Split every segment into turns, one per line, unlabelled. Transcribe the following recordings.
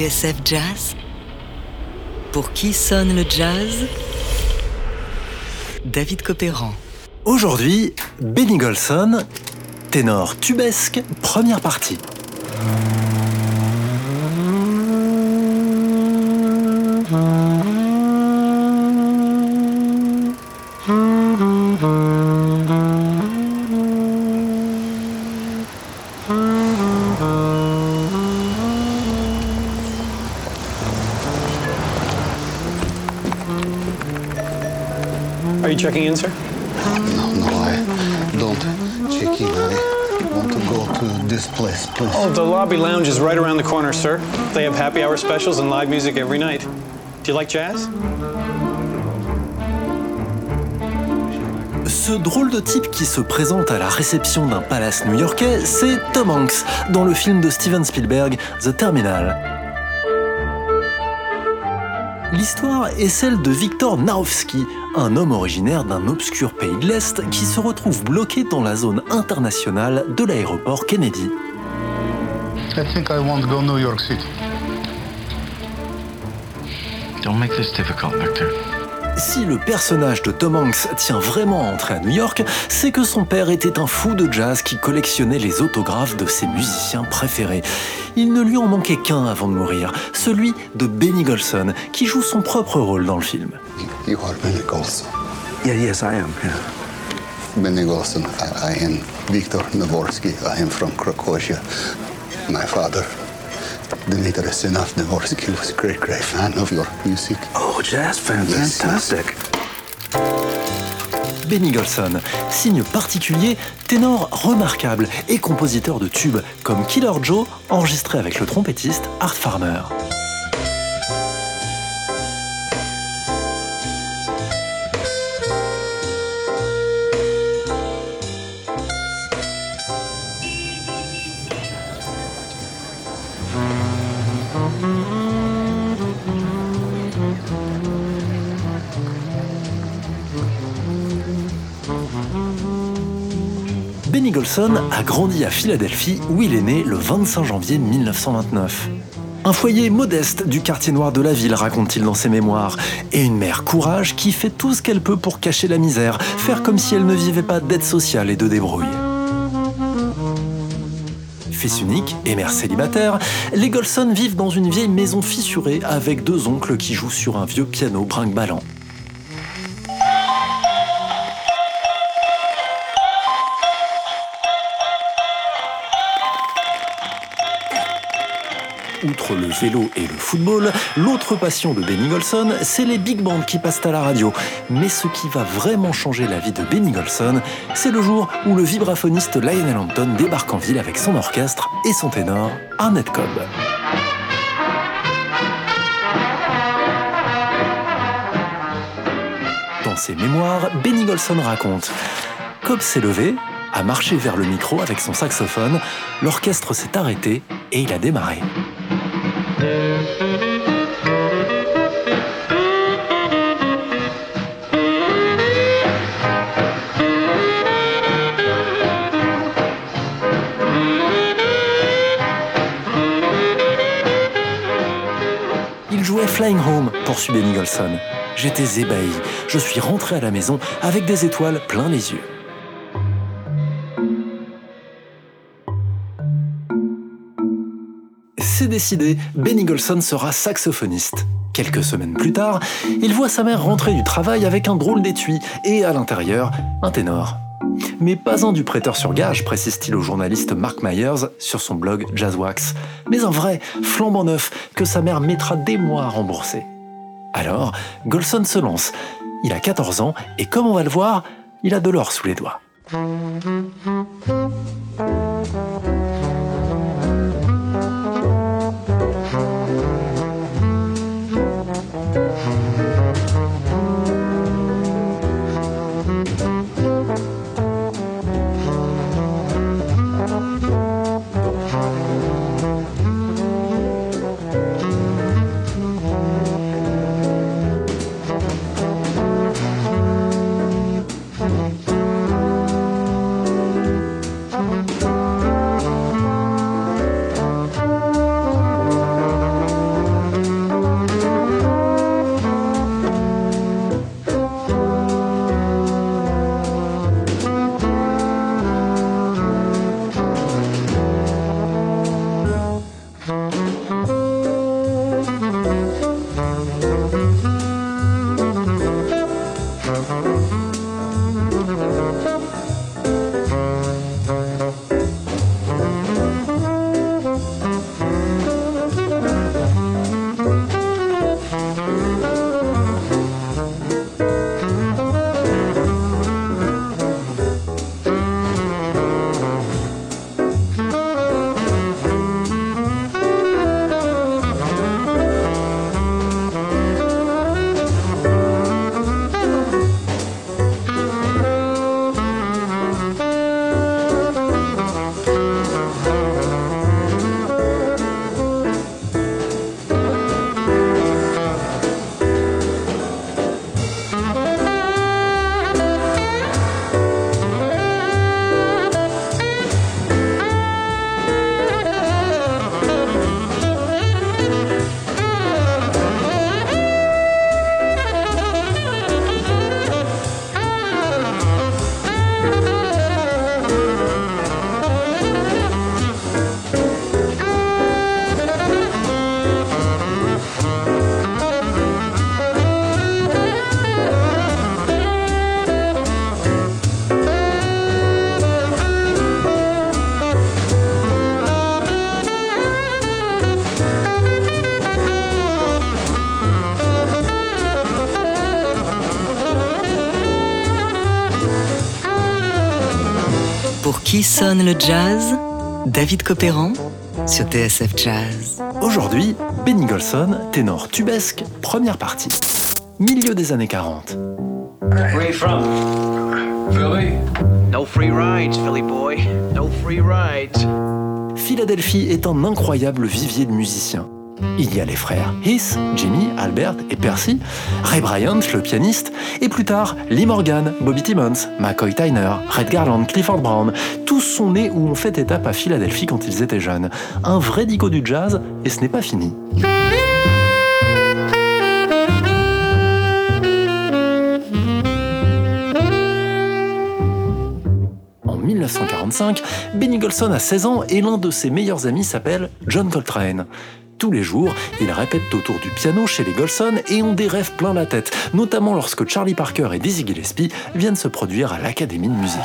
TSF Jazz Pour qui sonne le jazz? David Copéran.
Aujourd'hui, Benny Golson, ténor tubesque, première partie.
Checking in, sir?
No, no, I don't check in. I want to go to this place, please.
Oh, the lobby lounge is right around the corner, sir. They have happy hour specials and live music every night. Do you like jazz?
Ce drôle de type qui se présente à la réception d'un palace new-yorkais, c'est Tom Hanks dans le film de Steven Spielberg, The Terminal. L'histoire est celle de Viktor Narovski, un homme originaire d'un obscur pays de l'Est qui se retrouve bloqué dans la zone internationale de l'aéroport Kennedy.
I think I want to go New York City.
Don't make this difficult, Victor.
Si le personnage de Tom Hanks tient vraiment à entrer à New York, c'est que son père était un fou de jazz qui collectionnait les autographes de ses musiciens préférés. Il ne lui en manquait qu'un avant de mourir, celui de Benny Golson, qui joue son propre rôle dans le film.
You are Benny Golson.
Yeah, yes, I am. Yeah.
Benny Golson, I, I am Viktor Navorsky. I am from Krakosia. My father, Dmitry Sinov Navorsky, was a great, great fan of your music.
Oh, jazz fan,
Yes,
fantastic.
Benny Golson, signe particulier, ténor remarquable et compositeur de tubes comme Killer Joe, enregistré avec le trompettiste Art Farmer. Benny Golson a grandi à Philadelphie où il est né le 25 janvier 1929. Un foyer modeste du quartier noir de la ville, raconte-t-il dans ses mémoires, et une mère courage qui fait tout ce qu'elle peut pour cacher la misère, faire comme si elle ne vivait pas d'aide sociale et de débrouille. Fils unique et mère célibataire, les Golson vivent dans une vieille maison fissurée avec deux oncles qui jouent sur un vieux piano brinque-ballant. Outre le vélo et le football, l'autre passion de Benny Golson, c'est les big bands qui passent à la radio. Mais ce qui va vraiment changer la vie de Benny Golson, c'est le jour où le vibraphoniste Lionel Hampton débarque en ville avec son orchestre et son ténor, Arnett Cobb. Dans ses mémoires, Benny Golson raconte Cobb s'est levé, a marché vers le micro avec son saxophone, l'orchestre s'est arrêté et il a démarré. Il jouait Flying Home, poursuit Benny Golson. J'étais ébahi. Je suis rentré à la maison avec des étoiles plein les yeux. C'est décidé, Benny Golson sera saxophoniste. Quelques semaines plus tard, il voit sa mère rentrer du travail avec un drôle d'étui et à l'intérieur, un ténor. Mais pas un du prêteur sur gage, précise-t-il au journaliste Mark Myers sur son blog Jazzwax, mais un vrai, flambant neuf, que sa mère mettra des mois à rembourser. Alors, Golson se lance. Il a 14 ans et comme on va le voir, il a de l'or sous les doigts.
Le jazz David Copéran sur TSF Jazz.
Aujourd'hui, Benny Golson, ténor tubesque, première partie. Milieu des années 40.
Where you from? Philly. No free rides, Philly boy. No free rides.
Philadelphie est un incroyable vivier de musiciens. Il y a les frères Heath, Jimmy, Albert et Percy, Ray Bryant, le pianiste, et plus tard Lee Morgan, Bobby Timmons, McCoy Tyner, Red Garland, Clifford Brown. Tous sont nés ou ont fait étape à Philadelphie quand ils étaient jeunes. Un vrai dico du jazz, et ce n'est pas fini. En 1945, Benny Golson a 16 ans et l'un de ses meilleurs amis s'appelle John Coltrane. Tous les jours, ils répètent autour du piano chez les Golson et ont des rêves plein la tête, notamment lorsque Charlie Parker et Dizzy Gillespie viennent se produire à l'Académie de musique.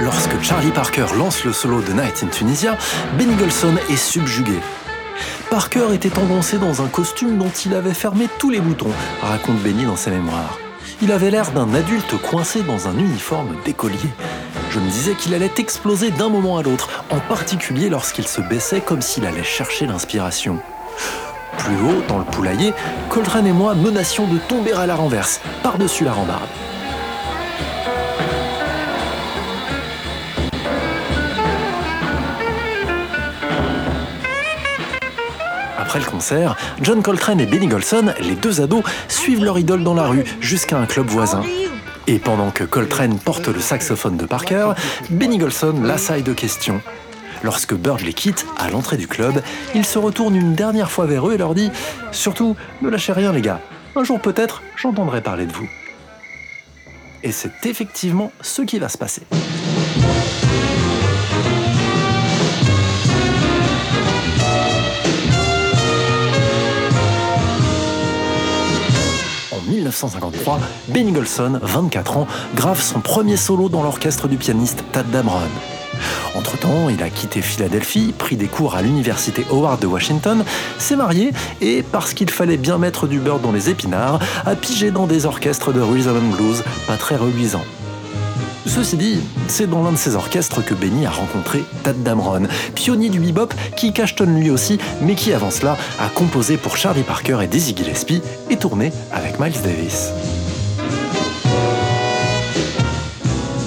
Lorsque Charlie Parker lance le solo de Night in Tunisia, Benny Golson est subjugué. Parker était engoncé dans un costume dont il avait fermé tous les boutons, raconte Benny dans ses mémoires. Il avait l'air d'un adulte coincé dans un uniforme d'écolier. Je me disais qu'il allait exploser d'un moment à l'autre, en particulier lorsqu'il se baissait comme s'il allait chercher l'inspiration. Plus haut, dans le poulailler, Coltrane et moi menacions de tomber à la renverse, par-dessus la rambarde. Après le concert, John Coltrane et Benny Golson, les deux ados, suivent leur idole dans la rue jusqu'à un club voisin. Et pendant que Coltrane porte le saxophone de Parker, Benny Golson l'assaille de questions. Lorsque Bird les quitte à l'entrée du club, il se retourne une dernière fois vers eux et leur dit Surtout, ne lâchez rien, les gars. Un jour peut-être, j'entendrai parler de vous. Et c'est effectivement ce qui va se passer. 1953, Benny Golson, 24 ans, grave son premier solo dans l'orchestre du pianiste Tad Dameron. Entre-temps, il a quitté Philadelphie, pris des cours à l'université Howard de Washington, s'est marié et, parce qu'il fallait bien mettre du beurre dans les épinards, a pigé dans des orchestres de rhythm and blues pas très reluisants. Ceci dit, c'est dans l'un de ces orchestres que Benny a rencontré Tad Dameron, pionnier du bebop qui cachetonne lui aussi, mais qui avant cela a composé pour Charlie Parker et Dizzy Gillespie et tourné avec Miles Davis.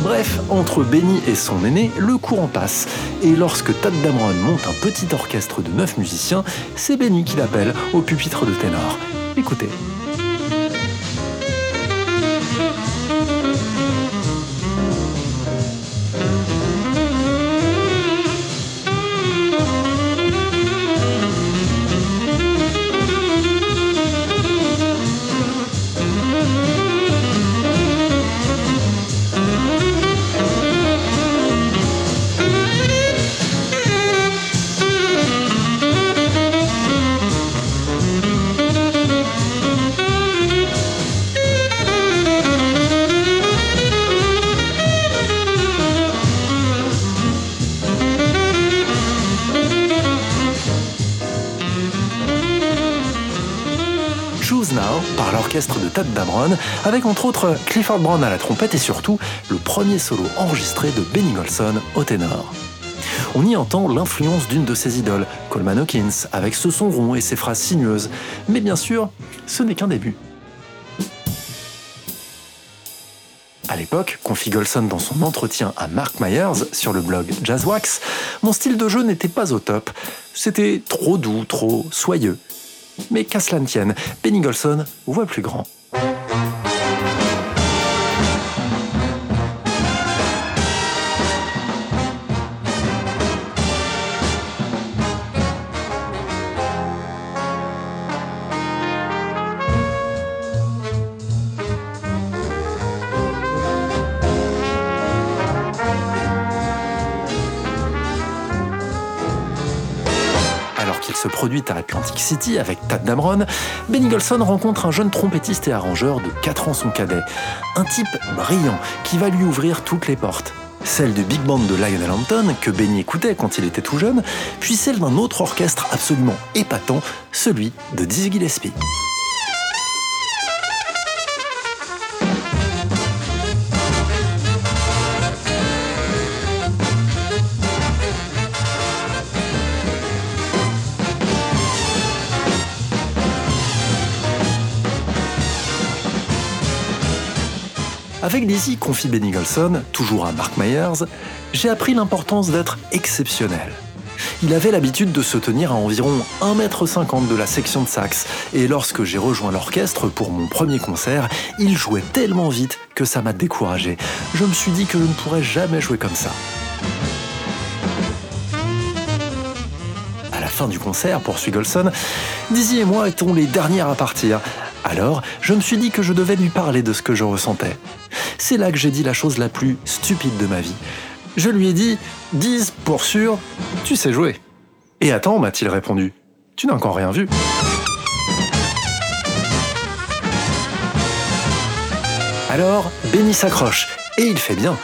Bref, entre Benny et son aîné, le courant passe. Et lorsque Tad Dameron monte un petit orchestre de 9 musiciens, c'est Benny qui l'appelle au pupitre de ténor. Écoutez. Dameron, avec entre autres Clifford Brown à la trompette et surtout le premier solo enregistré de Benny Golson au ténor. On y entend l'influence d'une de ses idoles, Coleman Hawkins, avec ce son rond et ses phrases sinueuses. Mais bien sûr, ce n'est qu'un début. À l'époque, confie Golson dans son entretien à Mark Myers sur le blog Jazzwax, mon style de jeu n'était pas au top. C'était trop doux, trop soyeux. Mais qu'à cela ne tienne, Benny Golson voit plus grand. Alors qu'il se produit à Atlantic City avec Tad Dameron, Benny Golson rencontre un jeune trompettiste et arrangeur de 4 ans son cadet. Un type brillant qui va lui ouvrir toutes les portes. celle du big band de Lionel Hampton, que Benny écoutait quand il était tout jeune, puis celle d'un autre orchestre absolument épatant, celui de Dizzy Gillespie. Avec Dizzy, confie Benny Golson, toujours à Mark Myers, j'ai appris l'importance d'être exceptionnel. Il avait l'habitude de se tenir à environ 1m50 de la section de sax, et lorsque j'ai rejoint l'orchestre pour mon premier concert, il jouait tellement vite que ça m'a découragé. Je me suis dit que je ne pourrais jamais jouer comme ça. À la fin du concert, poursuit Golson, Dizzy et moi étions les dernières à partir. Alors, je me suis dit que je devais lui parler de ce que je ressentais. C'est là que j'ai dit la chose la plus stupide de ma vie. Je lui ai dit Diz, pour sûr, tu sais jouer. Et attends, m'a-t-il répondu, tu n'as encore rien vu. Alors, Benny s'accroche, et il fait bien.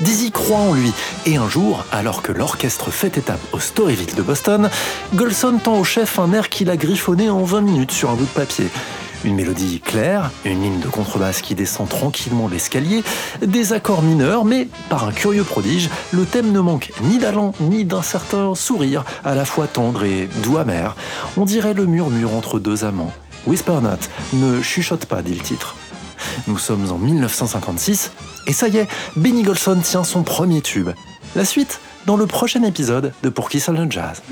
Dizzy croit en lui, et un jour, alors que l'orchestre fait étape au Storyville de Boston, Golson tend au chef un air qu'il a griffonné en 20 minutes sur un bout de papier. Une mélodie claire, une ligne de contrebasse qui descend tranquillement l'escalier, des accords mineurs, mais par un curieux prodige, le thème ne manque ni d'allant ni d'un certain sourire, à la fois tendre et doux amer. On dirait le murmure entre deux amants. Whisper Not, ne chuchote pas, dit le titre. Nous sommes en 1956, et ça y est, Benny Golson tient son premier tube. La suite, dans le prochain épisode de Pour qui sonne le jazz.